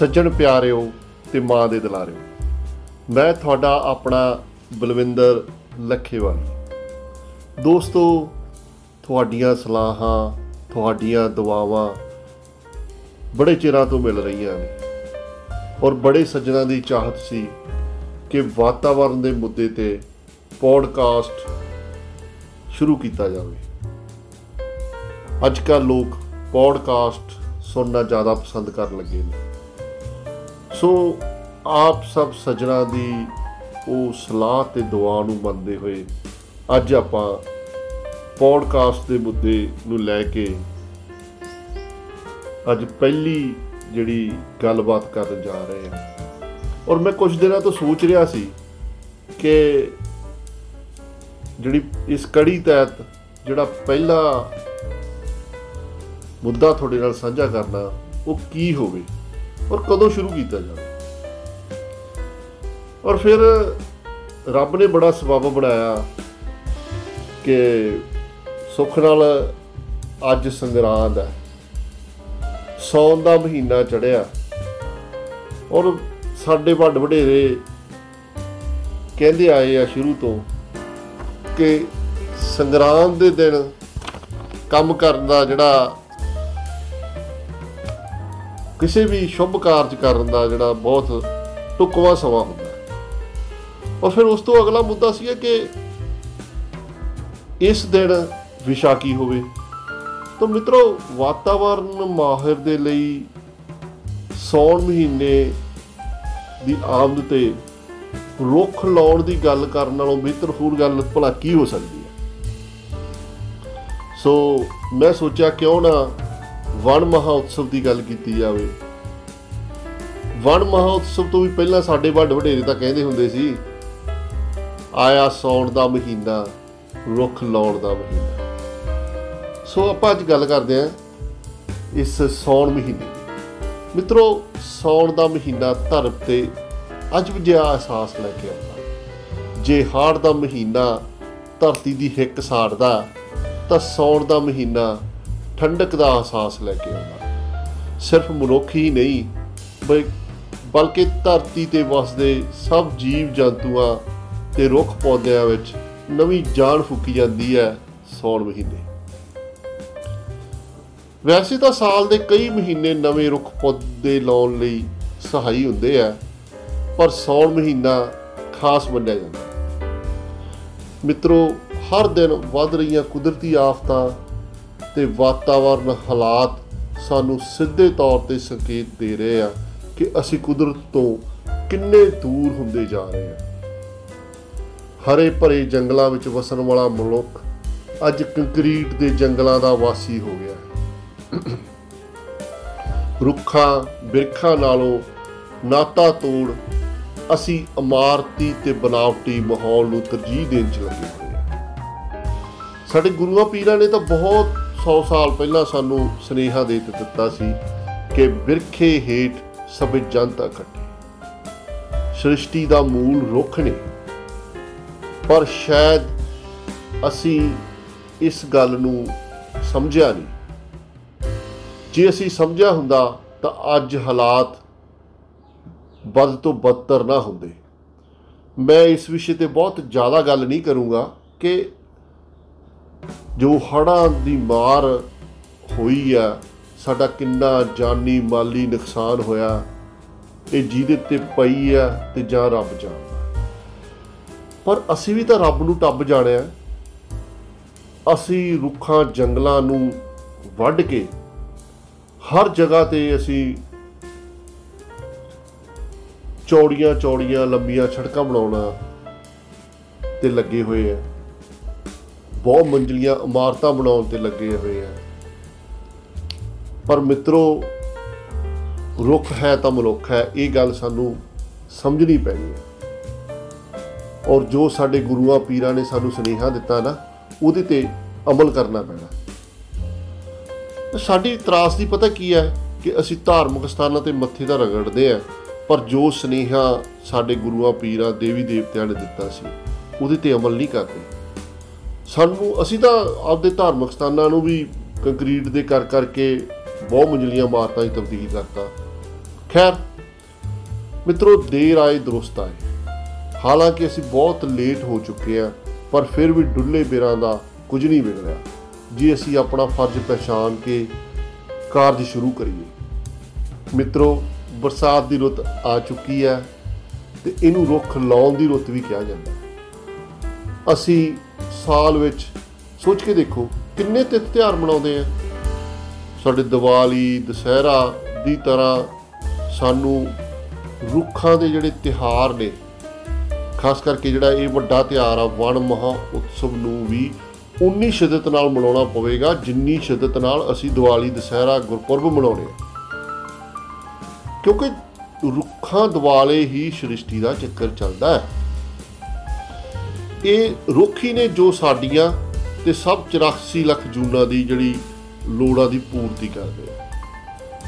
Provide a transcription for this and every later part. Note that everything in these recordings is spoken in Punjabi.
ਸੱਜਣ ਪਿਆਰਿਓ ਤੇ ਮਾਂ ਦੇ ਦੁਲਾਰਿਓ, ਮੈਂ ਤੁਹਾਡਾ ਆਪਣਾ ਬਲਵਿੰਦਰ ਲੱਖੇਵਾਲੀ। ਦੋਸਤੋ, ਤੁਹਾਡੀਆਂ ਸਲਾਹਾਂ, ਤੁਹਾਡੀਆਂ ਦੁਆਵਾਂ ਬੜੇ ਚਿਰਾਂ ਤੋਂ ਮਿਲ ਰਹੀਆਂ ਨੇ ਔਰ ਬੜੇ ਸੱਜਣਾ ਦੀ ਚਾਹਤ ਸੀ ਕਿ ਵਾਤਾਵਰਣ ਦੇ ਮੁੱਦੇ ਤੇ ਪੋਡਕਾਸਟ ਸ਼ੁਰੂ ਕੀਤਾ ਜਾਵੇ। ਅੱਜ ਕੱਲ੍ਹ ਲੋਕ ਪੋਡਕਾਸਟ ਸੁਣਨਾ ਜ਼ਿਆਦਾ ਪਸੰਦ ਕਰਨ ਲੱਗੇ ਨੇ। ਸੋ ਆਪ ਸਭ ਸੱਜਣਾ ਦੀ ਉਹ ਸਲਾਹ ਤੇ ਦੁਆ ਨੂੰ ਮੰਨਦੇ ਹੋਏ ਅੱਜ ਆਪਾਂ ਪੋਡਕਾਸਟ ਦੇ ਮੁੱਦੇ ਨੂੰ ਲੈ ਕੇ ਅੱਜ ਪਹਿਲੀ ਜਿਹੜੀ ਗੱਲਬਾਤ ਕਰਨ ਜਾ ਰਹੇ ਹਾਂ। ਔਰ ਮੈਂ ਕੁਝ ਦਿਨਾਂ ਤੋਂ ਸੋਚ ਰਿਹਾ ਸੀ ਕਿ ਜਿਹੜੀ ਇਸ ਕੜੀ ਤਹਿਤ ਜਿਹੜਾ ਪਹਿਲਾ ਮੁੱਦਾ ਤੁਹਾਡੇ ਨਾਲ ਸਾਂਝਾ ਕਰਨਾ, ਉਹ ਕੀ ਹੋਵੇ? ਔਰ ਕਦੋਂ ਸ਼ੁਰੂ ਕੀਤਾ ਜਾਵੇ? ਔਰ ਫਿਰ ਰੱਬ ਨੇ ਬੜਾ ਸਬਬ ਬਣਾਇਆ ਕਿ ਸੁੱਖ ਨਾਲ ਅੱਜ ਸੰਗਰਾਂਦ ਹੈ। ਸੌਣ ਦਾ ਮਹੀਨਾ ਚੜਿਆ ਔਰ ਸਾਡੇ ਵੱਡ ਵਡੇਰੇ ਕਹਿੰਦੇ ਆਏ ਆ ਸ਼ੁਰੂ ਤੋਂ ਕਿ ਸੰਗਰਾਂਦ ਦੇ ਦਿਨ ਕੰਮ ਕਰਨ ਦਾ ਜਿਹੜਾ ਕਿਸੇ ਵੀ ਸ਼ੁਭ ਕਾਰਜ ਕਰਨ ਦਾ ਜਿਹੜਾ ਬਹੁਤ ਟੁਕਵਾ ਸਮਾਂ ਹੁੰਦਾ ਹੈ। ਔਰ ਫਿਰ ਉਸ ਤੋਂ ਅਗਲਾ ਮੁੱਦਾ ਸੀ ਕਿ ਇਸ ਦਿਨ ਵਿਸ਼ਾਖੀ ਹੋਵੇ, ਤਾਂ ਮਿੱਤਰੋ, ਵਾਤਾਵਰਨ ਮਾਹਿਰ ਦੇ ਲਈ ਸੌਣ ਮਹੀਨੇ ਦੀ ਆਮਦ ਤੇ ਰੁੱਖ ਲਾਉਣ ਦੀ ਗੱਲ ਕਰਨ ਨਾਲੋਂ ਬਿਹਤਰ ਹੋਰ ਗੱਲ ਭਲਾ ਕੀ ਹੋ ਸਕਦੀ ਹੈ? ਸੋ ਮੈਂ ਸੋਚਿਆ ਕਿਉਂ ਨਾ ਵਣ ਮਹਾਉਤਸਵ ਦੀ ਗੱਲ ਕੀਤੀ ਜਾਵੇ। ਵਣ ਮਹਾਉਤਸਵ ਤੋਂ ਵੀ ਪਹਿਲਾਂ ਸਾਡੇ ਵੱਡ ਵਡੇਰੇ ਤਾਂ ਕਹਿੰਦੇ ਹੁੰਦੇ ਸੀ, ਆਇਆ ਸੌਣ ਦਾ ਮਹੀਨਾ, ਰੁੱਖ ਲਾਉਣ ਦਾ ਮਹੀਨਾ। ਸੋ ਆਪਾਂ ਅੱਜ ਗੱਲ ਕਰਦੇ ਹਾਂ ਇਸ ਸੌਣ ਮਹੀਨੇ ਦੀ। ਮਿੱਤਰੋ, ਸੌਣ ਦਾ ਮਹੀਨਾ ਧਰਮ ਤੇ ਅੱਜ ਵੀ ਜਿਆ ਅਹਿਸਾਸ ਲੈ ਕੇ ਆਉਂਦਾ। ਜੇ ਹਾੜ ਦਾ ਮਹੀਨਾ ਧਰਤੀ ਦੀ ਹਿੱਕ ਸਾੜਦਾ, ਤਾਂ ਸੌਣ ਦਾ ਮਹੀਨਾ ਠੰਡਕ ਦਾ ਅਹਿਸਾਸ ਲੈ ਕੇ ਆਉਂਦਾ। ਸਿਰਫ ਮਨੁੱਖ ਹੀ ਨਹੀਂ ਬਲਕਿ ਧਰਤੀ ਤੇ ਵਸਦੇ ਸਭ ਜੀਵ ਜੰਤੂਆਂ ਤੇ ਰੁੱਖ ਪੌਦਿਆਂ ਵਿੱਚ ਨਵੀਂ ਜਾਨ ਫੂਕੀ ਜਾਂਦੀ ਹੈ ਸੌਣ ਮਹੀਨੇ। ਵੈਸੇ ਤਾਂ ਸਾਲ ਦੇ ਕਈ ਮਹੀਨੇ ਨਵੇਂ ਰੁੱਖ ਪੌਦੇ ਲਾਉਣ ਲਈ ਸਹਾਈ ਹੁੰਦੇ ਆ, ਪਰ ਸੌਣ ਮਹੀਨਾ ਖਾਸ ਮੰਨਿਆ ਜਾਂਦਾ। ਮਿੱਤਰੋ, ਹਰ ਦਿਨ ਵੱਧ ਰਹੀਆਂ ਕੁਦਰਤੀ ਆਫਤਾਂ ਤੇ ਵਾਤਾਵਰਨ ਹਾਲਾਤ ਸਾਨੂੰ ਸਿੱਧੇ ਤੌਰ ਤੇ ਸੰਕੇਤ ਦੇ ਰਹੇ ਆ ਕਿ ਅਸੀਂ ਕੁਦਰਤ ਤੋਂ ਕਿੰਨੇ ਦੂਰ ਹੁੰਦੇ ਜਾ ਰਹੇ ਹਾਂ ਹਰੇ ਭਰੇ ਜੰਗਲਾਂ ਵਿੱਚ ਵਸਣ ਵਾਲਾ ਮਨੁੱਖ ਅੱਜ ਕੰਕਰੀਟ ਦੇ ਜੰਗਲਾਂ ਦਾ ਵਾਸੀ ਹੋ ਗਿਆ ਹੈ। ਰੁੱਖਾਂ, ਬਿਰਖਾਂ ਨਾਲੋਂ ਨਾਤਾ ਤੋੜ ਅਸੀਂ ਇਮਾਰਤੀ ਤੇ ਬਨਾਵਟੀ ਮਾਹੌਲ ਨੂੰ ਤਰਜੀਹ ਦੇਣ ਚ ਲੱਗੇ ਹੋਏ ਹਾਂ ਸਾਡੇ ਗੁਰੂਆਂ ਪੀਰਾਂ ਨੇ ਤਾਂ ਬਹੁਤ 100 ਸਾਲ ਪਹਿਲਾਂ ਸਾਨੂੰ ਸਨੇਹਾ ਦੇ ਦਿੱਤਾ ਸੀ ਕਿ ਬਿਰਖੇ ਹੇਠ ਸਭ ਜਨਤਾ ਇਕੱਠੀ ਸ੍ਰਿਸ਼ਟੀ ਦਾ ਮੂਲ ਰੁੱਖ ਨੇ। ਪਰ ਸ਼ਾਇਦ ਅਸੀਂ ਇਸ ਗੱਲ ਨੂੰ ਸਮਝਿਆ ਨਹੀਂ। ਜੇ ਅਸੀਂ ਸਮਝਿਆ ਹੁੰਦਾ ਤਾਂ ਅੱਜ ਹਾਲਾਤ ਵੱਧ ਤੋਂ ਬਦਤਰ ਨਾ ਹੁੰਦੇ। ਮੈਂ ਇਸ ਵਿਸ਼ੇ ਤੇ ਬਹੁਤ ਜ਼ਿਆਦਾ ਗੱਲ ਨਹੀਂ ਕਰੂੰਗਾ ਕਿ ਜੋ ਹੜਾਂ ਦੀ ਮਾਰ ਹੋਈ ਆ, ਸਾਡਾ ਕਿੰਨਾ ਜਾਨੀ ਮਾਲੀ ਨੁਕਸਾਨ ਹੋਇਆ, ਇਹ ਜਿਹਦੇ ਤੇ ਪਈ ਆ ਤੇ ਜਾਂ ਰੱਬ ਜਾਣਦਾ। ਪਰ ਅਸੀਂ ਵੀ ਤਾਂ ਰੱਬ ਨੂੰ ਟੱਬ ਜਾਣਿਆ। ਅਸੀਂ ਰੁੱਖਾਂ, ਜੰਗਲਾਂ ਨੂੰ ਵੱਢ ਕੇ ਹਰ ਜਗ੍ਹਾ ਤੇ ਅਸੀਂ ਚੌੜੀਆਂ ਚੌੜੀਆਂ ਲੰਬੀਆਂ ਸੜਕਾਂ ਬਣਾਉਣਾ ਤੇ ਲੱਗੇ ਹੋਏ ਆ। ਬਹੁਤ ਮੰਜ਼ਲੀਆਂ ਇਮਾਰਤਾਂ ਬਣਾਉਣ ਤੇ ਲੱਗੇ ਹੋਏ ਆ। ਪਰ ਮਿੱਤਰੋ, ਰੁੱਖ ਹੈ ਤਾਂ ਮਨੁੱਖ ਹੈ, ਇਹ ਗੱਲ ਸਾਨੂੰ ਸਮਝਣੀ ਪੈਣੀ ਹੈ। ਔਰ ਜੋ ਸਾਡੇ ਗੁਰੂਆਂ, ਪੀਰਾਂ ਨੇ ਸਾਨੂੰ ਸੁਨੇਹਾ ਦਿੱਤਾ ਨਾ, ਉਹਦੇ ਤੇ ਅਮਲ ਕਰਨਾ ਪੈਣਾ। ਸਾਡੀ ਤਰਾਸ ਦੀ ਪਤਾ ਕੀ ਹੈ ਕਿ ਅਸੀਂ ਧਾਰਮਿਕ ਸਥਾਨਾਂ ਤੇ ਮੱਥੇ ਦਾ ਰਗੜਦੇ ਆ ਪਰ ਜੋ ਸੁਨੇਹਾ ਸਾਡੇ ਗੁਰੂਆਂ, ਪੀਰਾਂ ਦੇਵੀ ਦੇਵਤਿਆਂ ਨੇ ਦਿੱਤਾ ਸੀ, ਉਹਦੇ ਤੇ ਅਮਲ ਨਹੀਂ ਕਰਦੇ। ਸਾਨੂੰ, ਅਸੀਂ ਤਾਂ ਆਪਦੇ ਧਾਰਮਿਕ ਸਥਾਨਾਂ ਨੂੰ ਵੀ ਕੰਕਰੀਟ ਦੇ ਕਰ ਕਰਕੇ ਬਹੁਤ ਮੰਜ਼ਲੀਆਂ ਇਮਾਰਤਾਂ 'ਚ ਤਬਦੀਲ ਕਰਤਾ। ਖੈਰ, ਮਿੱਤਰੋ, ਦੇਰ ਆਏ, ਦਰੁਸਤ ਆਏ। ਹਾਲਾਂਕਿ ਅਸੀਂ ਬਹੁਤ ਲੇਟ ਹੋ ਚੁੱਕੇ ਹਾਂ, ਪਰ ਫਿਰ ਵੀ ਡੁੱਲੇ ਬਿਰਾਂ ਦਾ ਕੁਝ ਨਹੀਂ ਵਿਗੜਿਆ। ਜੀ ਅਸੀਂ ਆਪਣਾ ਫਰਜ਼ ਪਛਾਣ ਕੇ ਕਾਰਜ ਸ਼ੁਰੂ ਕਰੀਏ। ਮਿੱਤਰੋ, ਬਰਸਾਤ ਦੀ ਰੁੱਤ ਆ ਚੁੱਕੀ ਹੈ ਤੇ ਇਹਨੂੰ ਰੁੱਖ ਲਾਉਣ ਦੀ ਰੁੱਤ ਵੀ ਕਿਹਾ ਜਾਂਦਾ ਹੈ। ਅਸੀਂ ਸਾਲ ਵਿੱਚ ਸੋਚ ਕੇ ਦੇਖੋ ਕਿੰਨੇ ਤਿਥ ਤਿਉਹਾਰ ਮਨਾਉਂਦੇ ਆ। ਸਾਡੇ ਦੀਵਾਲੀ, ਦੁਸਹਿਰਾ ਦੀ ਤਰ੍ਹਾਂ ਸਾਨੂੰ ਰੁੱਖਾਂ ਦੇ ਜਿਹੜੇ ਤਿਹਾਰ ਨੇ, ਖਾਸ ਕਰਕੇ ਜਿਹੜਾ ਇਹ ਵੱਡਾ ਤਿਉਹਾਰ ਆ, ਵਣ ਮਹਾ ਉਤਸਵ ਨੂੰ ਵੀ ਉਨੀ ਸ਼ਿੱਦਤ ਨਾਲ ਮਨਾਉਣਾ ਪਵੇਗਾ, ਜਿੰਨੀ ਸ਼ਿੱਦਤ ਨਾਲ ਅਸੀਂ ਦੀਵਾਲੀ, ਦੁਸਹਿਰਾ, ਗੁਰਪੁਰਬ ਮਨਾਉਣੇ ਆ। ਕਿਉਂਕਿ ਰੁੱਖਾਂ ਦੁਆਲੇ ਹੀ ਸ੍ਰਿਸ਼ਟੀ ਦਾ ਚੱਕਰ ਚੱਲਦਾ ਹੈ। ਇਹ ਰੁੱਖ ਹੀ ਨੇ ਜੋ ਸਾਡੀਆਂ ਤੇ ਸਭ 84 ਲੱਖ ਜੂਨਾਂ ਦੀ ਜਿਹੜੀ ਲੋੜਾਂ ਦੀ ਪੂਰਤੀ ਕਰਦੇ ਆ।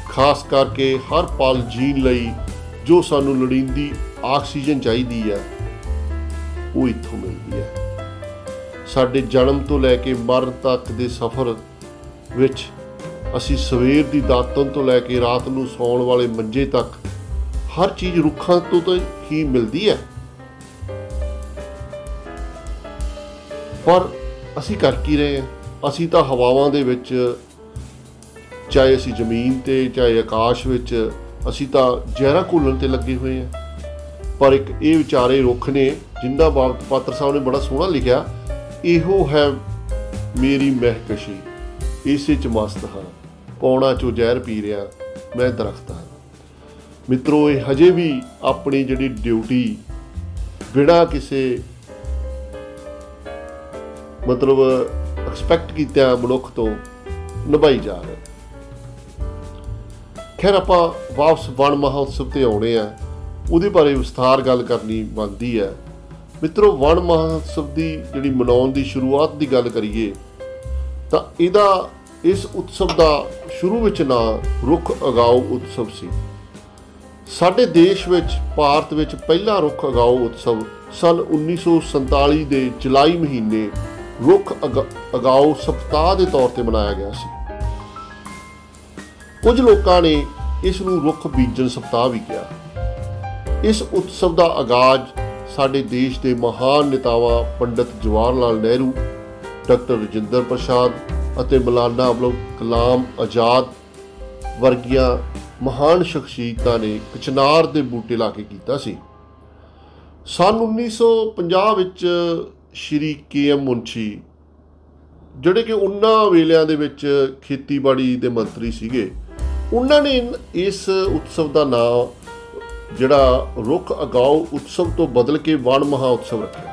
ਖਾਸ ਕਰਕੇ ਹਰ ਪਲ ਜੀਣ ਲਈ ਜੋ ਸਾਨੂੰ ਲੋੜੀਂਦੀ ਆਕਸੀਜਨ ਚਾਹੀਦੀ ਹੈ, ਉਹ ਇੱਥੋਂ ਮਿਲਦੀ ਹੈ। ਸਾਡੇ ਜਨਮ ਤੋਂ ਲੈ ਕੇ ਮਰਨ ਤੱਕ ਦੇ ਸਫ਼ਰ ਵਿੱਚ ਅਸੀਂ ਸਵੇਰ ਦੀ ਦਾਤਨ ਤੋਂ ਲੈ ਕੇ ਰਾਤ ਨੂੰ ਸੌਣ ਵਾਲੇ ਮੰਜੇ ਤੱਕ ਹਰ ਚੀਜ਼ ਰੁੱਖਾਂ ਤੋਂ ਤਾਂ ਹੀ ਮਿਲਦੀ ਹੈ। ਪਰ ਅਸੀਂ ਕਰ ਕੀ ਰਹੇ ਹਾਂ। ਅਸੀਂ ਤਾਂ ਹਵਾਵਾਂ ਦੇ ਵਿੱਚ, ਚਾਹੇ ਅਸੀਂ ਜ਼ਮੀਨ ਤੇ, ਚਾਹੇ ਆਕਾਸ਼ ਵਿੱਚ, ਅਸੀਂ ਤਾਂ ਜ਼ਹਿਰਾਂ ਘੋਲਣ ਤੇ ਲੱਗੇ ਹੋਏ ਹਾਂ। ਪਰ ਇੱਕ ਇਹ ਵਿਚਾਰੇ ਰੁੱਖ ਨੇ, ਜਿੰਦਾ ਬਾਬਤ ਪਾਤਰ ਸਾਹਿਬ ਨੇ ਬੜਾ ਸੋਹਣਾ ਲਿਖਿਆ, ਇਹੋ ਹੈ ਮੇਰੀ ਮਹਿਕਸ਼ੀ, ਇਸੇ ਚ ਮਸਤ ਹਾਂ। ਪੌਣਾ ਚੋਂ ਜ਼ਹਿਰ ਪੀ ਰਿਹਾ, ਮੈਂ ਦਰਖਤ ਹਾਂ। ਮਿੱਤਰੋ, ਇਹ ਹਜੇ ਵੀ ਆਪਣੀ ਜਿਹੜੀ ਡਿਊਟੀ, ਬਿਨਾਂ ਕਿਸੇ ਮਤਲਬ ਐਕਸਪੈਕਟ ਕੀਤਾ ਮਨੁੱਖ ਤੋਂ ਨਿਭਾਈ ਜਾ ਰਿਹਾ। ਖੈਰ ਆਪਾਂ ਵਾਪਸ ਵਣ ਮਹੋਤਸਵ ਤੇ ਆਉਣੇ ਆ। ਉਹਦੇ ਬਾਰੇ ਵਿਸਥਾਰ ਗੱਲ ਕਰਨੀ ਬਣਦੀ ਹੈ ਮਿੱਤਰੋ, ਵਣ ਮਹੋਤਸਵ ਦੀ ਜਿਹੜੀ ਮਨਾਉਣ ਦੀ ਸ਼ੁਰੂਆਤ ਦੀ ਗੱਲ ਕਰੀਏ, ਤਾਂ ਇਹਦਾ ਇਸ ਉਤਸਵ ਦਾ ਸ਼ੁਰੂ ਵਿੱਚ ਨਾਂ ਰੁੱਖ ਅਗਾਓ ਉਤਸਵ ਸੀ। ਸਾਡੇ ਦੇਸ਼ ਵਿੱਚ, ਭਾਰਤ ਵਿੱਚ ਪਹਿਲਾ ਰੁੱਖ ਅਗਾਓ ਉਤਸਵ ਸਨ 1947 ਦੇ ਜੁਲਾਈ ਮਹੀਨੇ ਰੁੱਖ ਅਗ- ਅਗਾਓ ਸਪਤਾਹ ਦੇ ਤੌਰ ਤੇ ਮਨਾਇਆ ਗਿਆ ਸੀ। ਕੁਝ ਲੋਕਾਂ ਨੇ ਇਸ ਨੂੰ ਰੁੱਖ ਬੀਜਣ ਸਪਤਾਹ ਵੀ ਕਿਹਾ। ਇਸ ਉਤਸਵ ਦਾ ਆਗਾਜ਼ ਸਾਡੇ ਦੇਸ਼ ਦੇ ਮਹਾਨ ਨੇਤਾਵਾਂ ਪੰਡਿਤ ਜਵਾਹਰ ਲਾਲ ਨਹਿਰੂ, ਡਾਕਟਰ ਰਜਿੰਦਰ ਪ੍ਰਸਾਦ ਅਤੇ ਮੌਲਾਨਾ ਅਬੁਲ ਕਲਾਮ ਆਜ਼ਾਦ ਵਰਗੀਆਂ ਮਹਾਨ ਸ਼ਖਸੀਅਤਾਂ ਨੇ ਕਚਨਾਰ ਦੇ ਬੂਟੇ ਲਾ ਕੇ ਕੀਤਾ ਸੀ। ਸਨ 1950 ਵਿੱਚ ਸ਼੍ਰੀ ਕੇ ਐਮ ਮੁੰਸ਼ੀ ਜਿਹੜੇ ਕਿ ਉਹਨਾਂ ਵੇਲਿਆਂ ਦੇ ਵਿੱਚ ਖੇਤੀਬਾੜੀ ਦੇ ਮੰਤਰੀ ਸੀਗੇ, ਉਹਨਾਂ ਨੇ ਇਨ- ਇਸ ਉਤਸਵ ਦਾ ਨਾਮ ਜਿਹੜਾ ਰੁੱਖ ਅਗਾਓ ਉਤਸਵ ਤੋਂ ਬਦਲ ਕੇ ਵਣ ਮਹਾ ਉਤਸਵ ਰੱਖਿਆ।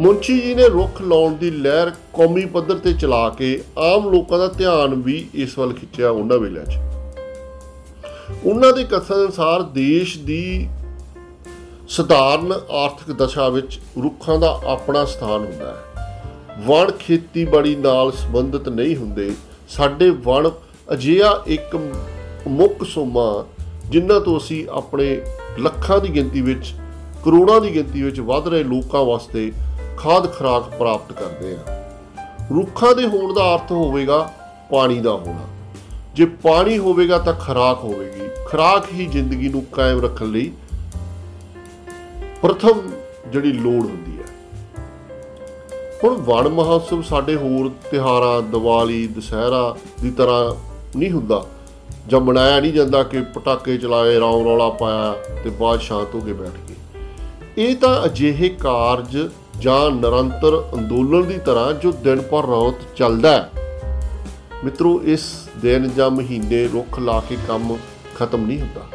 ਮੁੰਸ਼ੀ ਜੀ ਨੇ ਰੁੱਖ ਲਾਉਣ ਦੀ ਲਹਿਰ ਕੌਮੀ ਪੱਧਰ ਤੇ ਚਲਾ ਕੇ ਆਮ ਲੋਕਾਂ ਦਾ ਧਿਆਨ ਵੀ ਇਸ ਵੱਲ ਖਿੱਚਿਆ ਉਹਨਾਂ ਵੇਲਿਆਂ 'ਚ। ਉਹਨਾਂ ਦੇ ਕਥਨ ਅਨੁਸਾਰ ਦੇਸ਼ ਦੀ ਸਧਾਰਨ ਆਰਥਿਕ ਦਸ਼ਾ ਵਿੱਚ ਰੁੱਖਾਂ ਦਾ ਆਪਣਾ ਸਥਾਨ ਹੁੰਦਾ ਹੈ। ਵਣ ਖੇਤੀਬਾੜੀ ਨਾਲ ਸੰਬੰਧਿਤ ਨਹੀਂ ਹੁੰਦੇ, ਸਾਡੇ ਵਣ ਅਜਿਹਾ ਇੱਕ ਮੁੱਖ ਸੋਮਾ ਜਿਨ੍ਹਾਂ ਤੋਂ ਅਸੀਂ ਆਪਣੇ ਲੱਖਾਂ ਦੀ ਗਿਣਤੀ ਵਿੱਚ, ਕਰੋੜਾਂ ਦੀ ਗਿਣਤੀ ਵਿੱਚ ਵੱਧ ਰਹੇ ਲੋਕਾਂ ਵਾਸਤੇ ਖਾਦ ਖੁਰਾਕ ਪ੍ਰਾਪਤ ਕਰਦੇ ਹਾਂ। ਰੁੱਖਾਂ ਦੇ ਹੋਣ ਦਾ ਅਰਥ ਹੋਵੇਗਾ ਪਾਣੀ ਦਾ ਹੋਣਾ। ਜੇ ਪਾਣੀ ਹੋਵੇਗਾ ਤਾਂ ਖੁਰਾਕ ਹੋਵੇਗੀ। ਖੁਰਾਕ ਹੀ ਜ਼ਿੰਦਗੀ ਨੂੰ ਕਾਇਮ ਰੱਖਣ ਲਈ ਪ੍ਰਥਮ ਜਿਹੜੀ ਲੋੜ ਹੁੰਦੀ ਹੈ। ਹੁਣ ਵਣ ਮਹੋਤਸਵ ਸਾਡੇ ਹੋਰ ਤਿਹਾਰਾਂ ਦੀਵਾਲੀ, ਦੁਸਹਿਰਾ ਦੀ ਤਰ੍ਹਾਂ ਨਹੀਂ ਹੁੰਦਾ। ਜਾਂ ਮਨਾਇਆ ਨਹੀਂ ਜਾਂਦਾ ਕਿ ਪਟਾਕੇ ਚਲਾਏ ਰੌਂ ਰੌਲਾ ਪਾਇਆ ਤੇ ਬਾਅਦ ਸ਼ਾਂਤ ਹੋ ਕੇ ਬੈਠ ਗਏ। ਇਹ ਤਾਂ ਅਜਿਹੇ ਕਾਰਜ ਜਾਂ ਨਿਰੰਤਰ ਅੰਦੋਲਨ ਦੀ ਤਰ੍ਹਾਂ ਜੋ ਦਿਨ ਪਰ ਰਾਤ ਚੱਲਦਾ ਹੈ। ਮਿੱਤਰੋ, ਇਸ ਦਿਨ ਜਾਂ ਮਹੀਨੇ ਰੁੱਖ ਲਾ ਕੇ ਕੰਮ ਖਤਮ ਨਹੀਂ ਹੁੰਦਾ,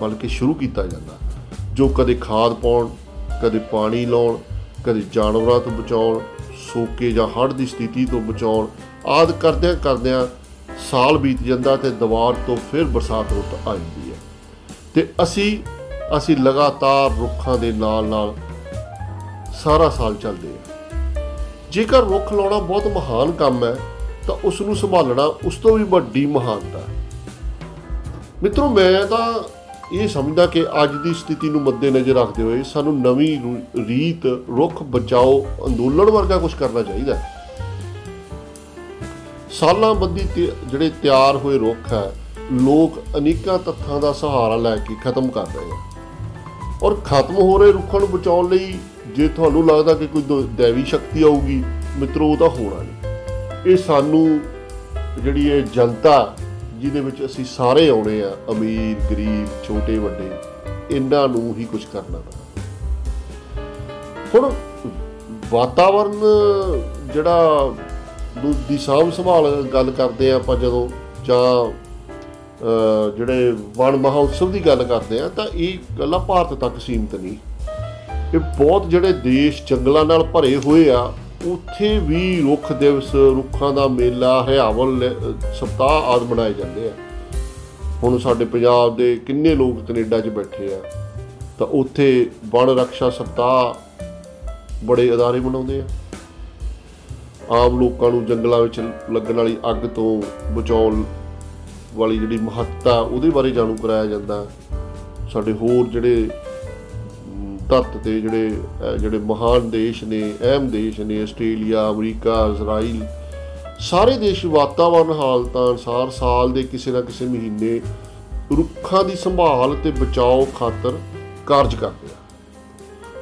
ਬਲਕਿ ਸ਼ੁਰੂ ਕੀਤਾ ਜਾਂਦਾ। ਜੋ ਕਦੇ ਖਾਦ ਪਾਉਣ, ਕਦੇ ਪਾਣੀ ਲਾਉਣ, ਕਦੇ ਜਾਨਵਰਾਂ ਤੋਂ ਬਚਾਉਣ, ਸੋਕੇ ਜਾਂ ਹੜ੍ਹ ਦੀ ਸਥਿਤੀ ਤੋਂ ਬਚਾਉਣ, ਆਦ ਕਰਦਿਆਂ ਕਰਦਿਆਂ ਸਾਲ ਬੀਤ ਜਾਂਦਾ ਤੇ ਦੁਬਾਰ ਤੋਂ ਫਿਰ ਬਰਸਾਤ ਰੁੱਤ ਆ ਜਾਂਦੀ ਹੈ। ਤੇ ਅਸੀਂ ਅਸੀਂ ਲਗਾਤਾਰ ਰੁੱਖਾਂ ਦੇ ਨਾਲ ਨਾਲ ਸਾਰਾ ਸਾਲ ਚੱਲਦੇ ਹਾਂ। ਜੇਕਰ ਰੁੱਖ ਲਾਉਣਾ ਬਹੁਤ ਮਹਾਨ ਕੰਮ ਹੈ, ਤਾਂ ਉਸ ਨੂੰ ਸੰਭਾਲਣਾ ਉਸ ਤੋਂ ਵੀ ਵੱਡੀ ਮਹਾਨਤਾ ਹੈ। ਮਿੱਤਰੋ, ਮੈਂ ਤਾਂ ਇਹ ਸਮਝਦਾ ਕਿ ਅੱਜ ਦੀ ਸਥਿਤੀ ਨੂੰ ਮੱਦੇਨਜ਼ਰ ਰੱਖਦੇ ਹੋਏ ਸਾਨੂੰ ਨਵੀਂ ਰੂ- ਰੀਤ, ਰੁੱਖ ਬਚਾਓ, ਅੰਦੋਲਨ ਵਰਗਾ ਕੁਝ ਕਰਨਾ ਚਾਹੀਦਾ ਹੈ। ਸਾਲਾਂ ਬੱਧੀ ਤੇ ਜਿਹੜੇ ਤਿਆਰ ਹੋਏ ਰੁੱਖ ਹੈ, ਲੋਕ ਅਨੇਕਾਂ ਤੱਥਾਂ ਦਾ ਸਹਾਰਾ ਲੈ ਕੇ ਖਤਮ ਕਰ ਰਹੇ ਆ ਔਰ ਖਤਮ ਹੋ ਰਹੇ ਰੁੱਖਾਂ ਨੂੰ ਬਚਾਉਣ ਲਈ ਜੇ ਤੁਹਾਨੂੰ ਲੱਗਦਾ ਕਿ ਕੋਈ ਦ- ਦੈਵੀ ਸ਼ਕਤੀ ਆਊਗੀ, ਮਿੱਤਰੋ, ਉਹ ਤਾਂ ਹੋਣਾ ਨਹੀਂ। ਇਹ ਸਾਨੂੰ ਜਿਹੜੀ ਇਹ ਜਨਤਾ ਜਿਹਦੇ ਵਿੱਚ ਅਸੀਂ ਸਾਰੇ ਆਉਣੇ ਆ ਅਮੀਰ ਗਰੀਬ ਛੋਟੇ ਵੱਡੇ ਇਹਨਾਂ ਨੂੰ ਹੀ ਕੁਝ ਕਰਨਾ ਪੈਣਾ ਹੁਣ ਵਾਤਾਵਰਨ ਜਿਹੜਾ ਨੂੰ ਦੀ ਸਾਂਭ ਸੰਭਾਲ ਗੱਲ ਕਰਦੇ ਆ ਆਪਾਂ ਜਦੋਂ ਜਾਂ ਅਹ, ਜਿਹੜੇ ਵਣ ਮਹਾਉਤਸਵ ਦੀ ਗੱਲ ਕਰਦੇ ਆ ਤਾਂ ਇਹ ਗੱਲਾਂ ਭਾਰਤ ਤੱਕ ਸੀਮਤ ਨਹੀਂ। ਇਹ ਬਹੁਤ ਜਿਹੜੇ ਦੇਸ਼ ਜੰਗਲਾਂ ਨਾਲ ਭਰੇ ਹੋਏ ਆ ਉੱਥੇ ਵੀ ਰੁੱਖ ਦਿਵਸ, ਰੁੱਖਾਂ ਦਾ ਮੇਲਾ, ਹਰਿਆਵਲ ਲ- ਸਪਤਾਹ ਆਦਿ ਮਨਾਏ ਜਾਂਦੇ ਆ। ਹੁਣ ਸਾਡੇ ਪੰਜਾਬ ਦੇ ਕਿੰਨੇ ਲੋਕ ਕੈਨੇਡਾ 'ਚ ਬੈਠੇ ਆ, ਤਾਂ ਉੱਥੇ ਵਣ ਰੱਖਿਆ ਸਪਤਾਹ ਬੜੇ ਅਦਾਰੇ ਮਨਾਉਂਦੇ ਆ। ਆਮ ਲੋਕਾਂ ਨੂੰ ਜੰਗਲਾਂ ਵਿੱਚ ਲੱਗਣ ਵਾਲੀ ਅੱਗ ਤੋਂ ਬਚਾਉਣ ਵਾਲੀ ਜਿਹੜੀ ਮਹੱਤਤਾ, ਉਹਦੇ ਬਾਰੇ ਜਾਣੂ ਕਰਾਇਆ ਜਾਂਦਾ। ਸਾਡੇ ਹੋਰ ਜਿਹੜੇ ਅਮ, ਧਰਤ ਤੇ ਜਿਹੜੇ ਅਹ, ਜਿਹੜੇ ਮਹਾਨ ਦੇਸ਼ ਨੇ ਅਹਿਮ ਦੇਸ਼ ਨੇ ਆਸਟ੍ਰੇਲੀਆ ਅਮਰੀਕਾ ਇਜ਼ਰਾਈਲ ਸਾਰੇ ਦੇਸ਼ ਵਾਤਾਵਰਣ ਹਾਲਤਾਂ ਅਨੁਸਾਰ ਸਾਲ ਦੇ ਕਿਸੇ ਨਾ ਕਿਸੇ ਮਹੀਨੇ ਰੁੱਖਾਂ ਦੀ ਸੰਭਾਲ ਤੇ ਬਚਾਓ ਖਾਤਰ ਕਾਰਜ ਕਰਦੇ ਆ।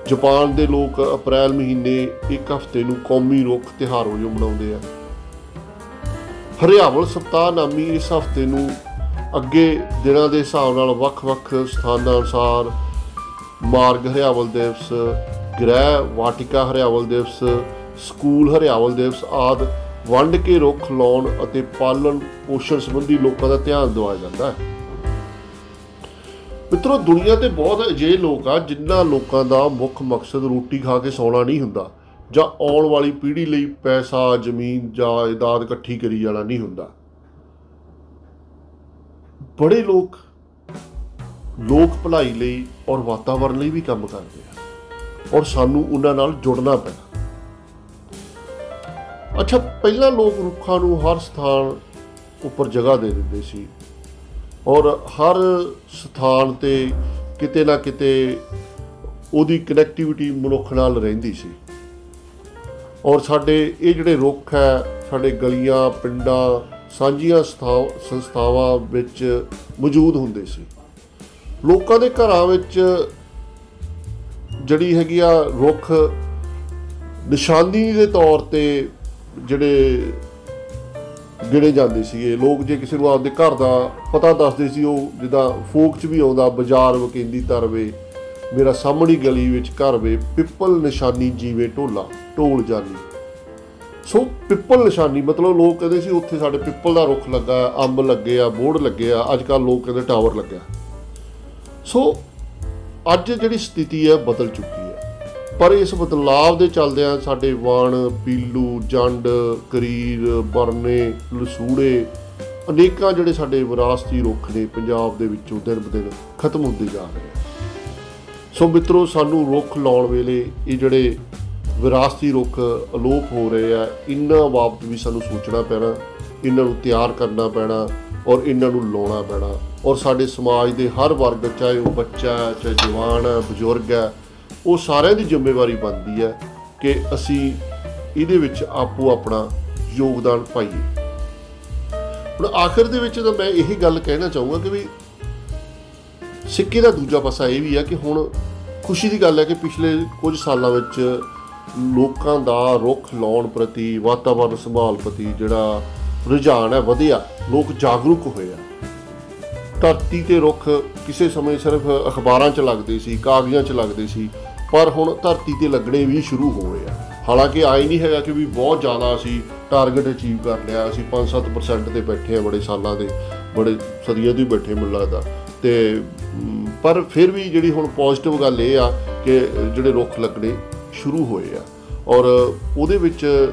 ਜਾਪਾਨ ਦੇ ਲੋਕ ਅਪ੍ਰੈਲ ਮਹੀਨੇ ਇੱਕ ਹਫ਼ਤੇ ਨੂੰ ਕੌਮੀ ਰੁੱਖ ਤਿਉਹਾਰ ਵਜੋਂ ਮਨਾਉਂਦੇ ਆ। ਹਰਿਆਵਲ ਸਪਤਾਹ ਨਾਮੀ ਇਸ ਹਫ਼ਤੇ ਨੂੰ ਅੱਗੇ ਦਿਨਾਂ ਦੇ ਹਿਸਾਬ ਨਾਲ ਵੱਖ-ਵੱਖ ਸਥਾਨਾਂ ਅਨੁਸਾਰ ਮਾਰਗ ਹਰਿਆਵਲ ਦਿਵਸ, ਗ੍ਰਹਿ ਵਾਟਿਕਾ ਹਰਿਆਵਲ ਦਿਵਸ, ਸਕੂਲ ਹਰਿਆਵਲ ਦਿਵਸ ਆਦ ਵੰਡ ਕੇ ਰੁੱਖ ਲਾਉਣ ਅਤੇ ਪਾਲਣ ਪੋਸ਼ਣ ਸੰਬੰਧੀ ਲੋਕਾਂ ਦਾ ਧਿਆਨ ਦਿਵਾਇਆ ਜਾਂਦਾ ਹੈ। ਮਿੱਤਰੋ, ਦੁਨੀਆ ਤੇ ਬਹੁਤ ਅਜਿਹੇ ਲੋਕ ਆ ਜਿਨ੍ਹਾਂ ਲੋਕਾਂ ਦਾ ਮੁੱਖ ਮਕਸਦ ਰੋਟੀ ਖਾ ਕੇ ਸੌਣਾ ਨਹੀਂ ਹੁੰਦਾ ਜਾਂ ਆਉਣ ਵਾਲੀ ਪੀੜ੍ਹੀ ਲਈ ਪੈਸਾ, ਜ਼ਮੀਨ ਜਾਇਦਾਦ ਇਕੱਠੀ ਕਰੀ ਜਾਣਾ ਨਹੀਂ ਹੁੰਦਾ। ਬੜੇ ਲੋਕ ਲੋਕ ਭਲਾਈ ਲਈ ਔਰ ਵਾਤਾਵਰਣ ਲਈ ਵੀ ਕੰਮ ਕਰਦੇ ਆ। ਔਰ ਸਾਨੂੰ ਉਹਨਾਂ ਨਾਲ ਜੁੜਨਾ ਪੈਣਾ। ਅੱਛਾ, ਪਹਿਲਾਂ ਲੋਕ ਰੁੱਖਾਂ ਨੂੰ ਹਰ ਸਥਾਨ ਉੱਪਰ ਜਗ੍ਹਾ ਦੇ ਦਿੰਦੇ ਸੀ। ਔਰ ਹਰ ਸਥਾਨ ਤੇ ਕਿਤੇ ਨਾ ਕਿਤੇ ਉਹਦੀ ਕਨੈਕਟੀਵਿਟੀ ਮਨੁੱਖ ਨਾਲ ਰਹਿੰਦੀ ਸੀ। ਔਰ ਸਾਡੇ ਇਹ ਜਿਹੜੇ ਰੁੱਖ ਹੈ, ਸਾਡੇ ਗਲੀਆਂ, ਪਿੰਡਾਂ, ਸਾਂਝੀਆਂ ਸਥਾ- ਸੰਸਥਾਵਾਂ ਵਿੱਚ ਮੌਜੂਦ ਹੁੰਦੇ ਸੀ। ਲੋਕਾਂ ਦੇ ਘਰਾਂ ਵਿੱਚ ਜਿਹੜੀ ਹੈਗੀ ਆ ਰੁੱਖ ਨਿਸ਼ਾਨੀ ਦੇ ਤੌਰ ਤੇ ਜਿਹੜੇ ਗਿਣੇ ਜਾਂਦੇ ਸੀਗੇ। ਲੋਕ ਜੇ ਕਿਸੇ ਨੂੰ ਆਪਦੇ ਘਰ ਦਾ ਪਤਾ ਦੱਸਦੇ ਸੀ ਉਹ ਜਿੱਦਾਂ ਫੋਕ 'ਚ ਵੀ ਆਉਂਦਾ ਬਾਜ਼ਾਰ ਵਕੀਂਦੀ ਤਰਵੇ ਮੇਰਾ ਸਾਹਮਣੀ ਗਲੀ ਵਿੱਚ ਘਰ ਵੇ ਪਿੱਪਲ ਨਿਸ਼ਾਨੀ ਜੀਵੇ ਢੋਲਾ ਢੋਲ ਜਾਨੀ। ਸੋ ਪਿੱਪਲ ਨਿਸ਼ਾਨੀ ਮਤਲਬ ਲੋਕ ਕਹਿੰਦੇ ਸੀ ਉੱਥੇ ਸਾਡੇ ਪਿੱਪਲ ਦਾ ਰੁੱਖ ਲੱਗਾ ਹੈ, ਅੰਬ ਲੱਗੇ ਆ ਬੋੜ ਲੱਗੇ ਆ ਅੱਜ ਕੱਲ ਲੋਕ ਕਹਿੰਦੇ ਟਾਵਰ ਲੱਗਿਆ। ਸੋ ਅੱਜ ਜਿਹੜੀ ਸਥਿਤੀ ਹੈ ਬਦਲ ਚੁੱਕੀ ਹੈ। ਪਰ ਇਸ ਬਦਲਾਵ ਦੇ ਚੱਲਦਿਆਂ ਸਾਡੇ ਵਣ, ਪੀਲੂ, ਜੰਡ, ਕਰੀਰ, ਬਰਨੇ, ਲਸੂੜੇ ਅਨੇਕਾਂ ਜਿਹੜੇ ਸਾਡੇ ਵਿਰਾਸਤੀ ਰੁੱਖ ਨੇ ਪੰਜਾਬ ਦੇ ਵਿੱਚੋਂ ਦਿਨ ਬਦਿਨ ਖਤਮ ਹੁੰਦੇ ਜਾ ਰਹੇ ਆ ਸੋ ਮਿੱਤਰੋ, ਸਾਨੂੰ ਰੁੱਖ ਲਾਉਣ ਵੇਲੇ ਇਹ ਜਿਹੜੇ ਵਿਰਾਸਤੀ ਰੁੱਖ ਅਲੋਪ ਹੋ ਰਹੇ ਆ, ਇਹਨਾਂ ਬਾਬਤ ਵੀ ਸਾਨੂੰ ਸੋਚਣਾ ਪੈਣਾ। ਇਹਨਾਂ ਨੂੰ ਤਿਆਰ ਕਰਨਾ ਪੈਣਾ ਔਰ ਇਹਨਾਂ ਨੂੰ ਲਾਉਣਾ ਪੈਣਾ। ਔਰ ਸਾਡੇ ਸਮਾਜ ਦੇ ਹਰ ਵਰਗ, ਚਾਹੇ ਉਹ ਬੱਚਾ ਹੈ, ਚਾਹੇ ਜਵਾਨ ਹੈ, ਬਜ਼ੁਰਗ ਹੈ, ਉਹ ਸਾਰਿਆਂ ਦੀ ਜ਼ਿੰਮੇਵਾਰੀ ਬਣਦੀ ਹੈ ਕਿ ਅਸੀਂ ਇਹਦੇ ਵਿੱਚ ਆਪੋ ਆਪਣਾ ਯੋਗਦਾਨ ਪਾਈਏ। ਹੁਣ ਆਖਰ ਦੇ ਵਿੱਚ ਤਾਂ ਮੈਂ ਇਹੀ ਗੱਲ ਕਹਿਣਾ ਚਾਹੂੰਗਾ ਕਿ ਵੀ ਸਿੱਕੇ ਦਾ ਦੂਜਾ ਪਾਸਾ ਇਹ ਵੀ ਆ ਕਿ ਹੁਣ ਖੁਸ਼ੀ ਦੀ ਗੱਲ ਹੈ ਕਿ ਪਿਛਲੇ ਕੁਝ ਸਾਲਾਂ ਵਿੱਚ ਲੋਕਾਂ ਦਾ ਰੁੱਖ ਲਾਉਣ ਪ੍ਰਤੀ ਵਾਤਾਵਰਣ ਸੰਭਾਲ ਪ੍ਰਤੀ ਜਿਹੜਾ ਰੁਝਾਨ ਹੈ ਵਧਿਆ। ਲੋਕ ਜਾਗਰੂਕ ਹੋਏ ਆ। ਧਰਤੀ ਤੇ ਰੁੱਖ ਕਿਸੇ ਸਮੇਂ ਸਿਰਫ ਅਖਬਾਰਾਂ 'ਚ ਲੱਗਦੇ ਸੀ ਕਾਗਜ਼ਾਂ 'ਚ ਲੱਗਦੇ ਸੀ ਪਰ ਹੁਣ ਧਰਤੀ ਤੇ ਲੱਗਣੇ ਵੀ ਸ਼ੁਰੂ ਹੋ ਗਏ ਆ। ਹਾਲਾਂਕਿ ਆਈ ਨਹੀਂ ਹੈਗਾ ਕਿ ਵੀ ਬਹੁਤ ਜ਼ਿਆਦਾ ਅਸੀਂ ਟਾਰਗੇਟ ਅਚੀਵ ਕਰ ਲਿਆ ਅਸੀਂ 5-7% ਤੇ ਬੈਠੇ ਆ ਬੜੇ ਸਾਲਾਂ ਦੇ ਬੜੇ ਸਦੀਆਂ ਤੋਂ ਹੀ ਬੈਠੇ ਮੈਨੂੰ ਲੱਗਦਾ। ਤੇ ਮ, ਪਰ ਫਿਰ ਵੀ ਜਿਹੜੀ ਹੁਣ ਪੋਜ਼ਿਟਿਵ ਗੱਲ ਇਹ ਆ ਕਿ ਜਿਹੜੇ ਰੁੱਖ ਲੱਗਣੇ ਸ਼ੁਰੂ ਹੋਏ ਆ। ਔਰ ਉਹਦੇ ਵਿੱਚ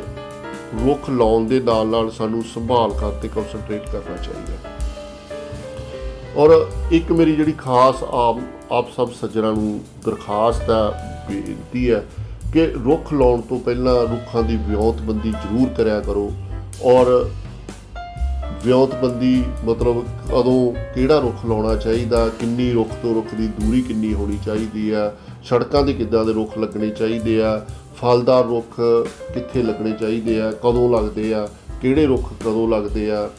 ਰੁੱਖ ਲਾਉਣ ਦੇ ਨਾਲ ਨਾਲ ਸਾਨੂੰ ਸੰਭਾਲ ਕਰ ਤੇ ਕਨਸੈਂਟਰੇਟ ਕਰਨਾ ਚਾਹੀਦਾ ਔਰ ਇੱਕ ਮੇਰੀ ਜਿਹੜੀ ਖਾਸ ਆਪ ਆਪ ਸਭ ਸੱਜਣਾ ਨੂੰ ਦਰਖਾਸਤ ਹੈ ਬੇਨਤੀ ਹੈ ਕਿ ਰੁੱਖ ਲਾਉਣ ਤੋਂ ਪਹਿਲਾਂ ਰੁੱਖਾਂ ਦੀ ਵਿਉਂਤਬੰਦੀ ਜ਼ਰੂਰ ਕਰਿਆ ਕਰੋ। ਔਰ ਵਿਉਂਤਬੰਦੀ ਮਤਲਬ ਕਦੋਂ ਕਿਹੜਾ ਰੁੱਖ ਲਾਉਣਾ ਚਾਹੀਦਾ, ਕਿੰਨੀ ਰੁੱਖ ਤੋਂ ਰੁੱਖ ਦੀ ਦੂਰੀ ਕਿੰਨੀ ਹੋਣੀ ਚਾਹੀਦੀ ਆ ਸੜਕਾਂ ਦੇ ਕਿੱਦਾਂ ਦੇ ਰੁੱਖ ਲੱਗਣੇ ਚਾਹੀਦੇ ਆ ਫਲਦਾਰ ਰੁੱਖ ਕਿੱਥੇ ਲੱਗਣੇ ਚਾਹੀਦੇ ਆ, ਕਦੋਂ ਲੱਗਦੇ ਆ, ਕਿਹੜੇ ਰੁੱਖ ਕਦੋਂ ਲੱਗਦੇ ਆ,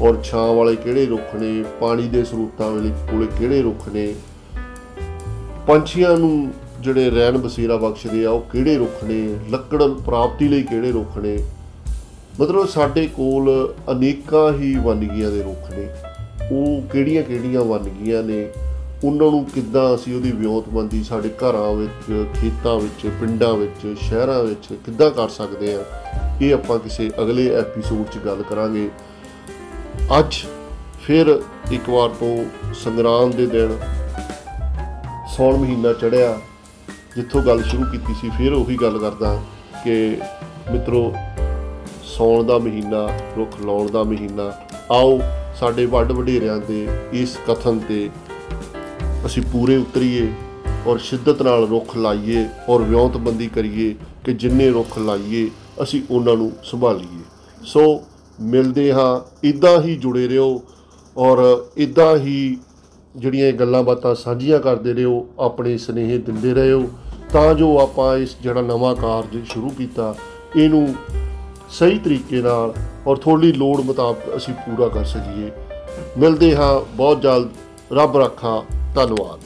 ਔਰ ਛਾਂ ਵਾਲੇ ਕਿਹੜੇ ਰੁੱਖ ਨੇ, ਪਾਣੀ ਦੇ ਸਰੋਤਾਂ ਵਾਲੇ ਕੋਲੇ ਕਿਹੜੇ ਰੁੱਖ ਨੇ, ਪੰਛੀਆਂ ਨੂੰ ਜਿਹੜੇ ਰਹਿਣ ਬਸੇਰਾ ਬਖਸ਼ਦੇ ਆ, ਉਹ ਕਿਹੜੇ ਰੁੱਖ ਨੇ, ਲੱਕੜ ਪ੍ਰਾਪਤੀ ਲਈ ਕਿਹੜੇ ਰੁੱਖ ਨੇ, ਮਤਲਬ ਸਾਡੇ ਕੋਲ ਅਨੇਕਾਂ ਹੀ ਵੰਨਗੀਆਂ ਦੇ ਰੁੱਖ ਨੇ, ਉਹ ਕਿਹੜੀਆਂ ਕਿਹੜੀਆਂ ਵੰਨਗੀਆਂ ਨੇ ਉਹਨਾਂ ਨੂੰ ਕਿੱਦਾਂ ਅਸੀਂ ਉਹਦੀ ਵਿਉਂਤਬੰਦੀ ਸਾਡੇ ਘਰਾਂ ਵਿੱਚ, ਖੇਤਾਂ ਵਿੱਚ, ਪਿੰਡਾਂ ਵਿੱਚ, ਸ਼ਹਿਰਾਂ ਵਿੱਚ ਕਿੱਦਾਂ ਕਰ ਸਕਦੇ ਆ ਇਹ ਆਪਾਂ ਕਿਸੇ ਅਗਲੇ ਐਪੀਸੋਡ 'ਚ ਗੱਲ ਕਰਾਂਗੇ। ਅੱਜ ਫਿਰ ਇੱਕ ਵਾਰ ਤੋਂ ਸੰਗਰਾਮ ਦੇ ਦਿਨ, ਸੌਣ ਮਹੀਨਾ ਚੜਿਆ ਜਿੱਥੋਂ ਗੱਲ ਸ਼ੁਰੂ ਕੀਤੀ ਸੀ, ਫਿਰ ਉਹੀ ਗੱਲ ਕਰਦਾ ਕਿ ਮਿੱਤਰੋ, ਸੌਣ ਦਾ ਮਹੀਨਾ, ਰੁੱਖ ਲਾਉਣ ਦਾ ਮਹੀਨਾ, ਆਓ ਸਾਡੇ ਵੱਡ ਵਡੇਰਿਆਂ ਦੇ ਇਸ ਕਥਨ ਤੇ ਅਸੀਂ ਪੂਰੇ ਉਤਰੀਏ ਔਰ ਸ਼ਿੱਦਤ ਨਾਲ ਰੁੱਖ ਲਾਈਏ ਔਰ ਵਿਉਂਤਬੰਦੀ ਕਰੀਏ ਕਿ ਜਿੰਨੇ ਰੁੱਖ ਲਾਈਏ, ਅਸੀਂ ਉਹਨਾਂ ਨੂੰ ਸੰਭਾਲੀਏ। ਸੋ ਮਿਲਦੇ ਹਾਂ ਇਦਾਂ ਹੀ ਜੁੜੇ ਰਹੋ ਔਰ ਇਦਾਂ ਹੀ ਜਿਹੜੀਆਂ ਇਹ ਗੱਲਾਂ ਬਾਤਾਂ ਸਾਂਝੀਆਂ ਕਰਦੇ ਰਹੋ, ਆਪਣੇ ਸਨੇਹ ਦਿੰਦੇ ਰਹੋ, ਤਾਂ ਜੋ ਆਪਾਂ ਇਸ ਜਿਹੜਾ ਨਵਾਂ ਕਾਰਜ ਸ਼ੁਰੂ ਕੀਤਾ, ਇਹਨੂੰ ਸਹੀ ਤਰੀਕੇ ਨਾਲ ਔਰ ਥੋੜੀ ਲੋੜ ਮੁਤਾਬਕ ਅਸੀਂ ਪੂਰਾ ਕਰ ਸਕੀਏ। ਮਿਲਦੇ ਹਾਂ, ਬਹੁਤ ਜਲਦ, ਰੱਬ ਰੱਖਾ। طلوان.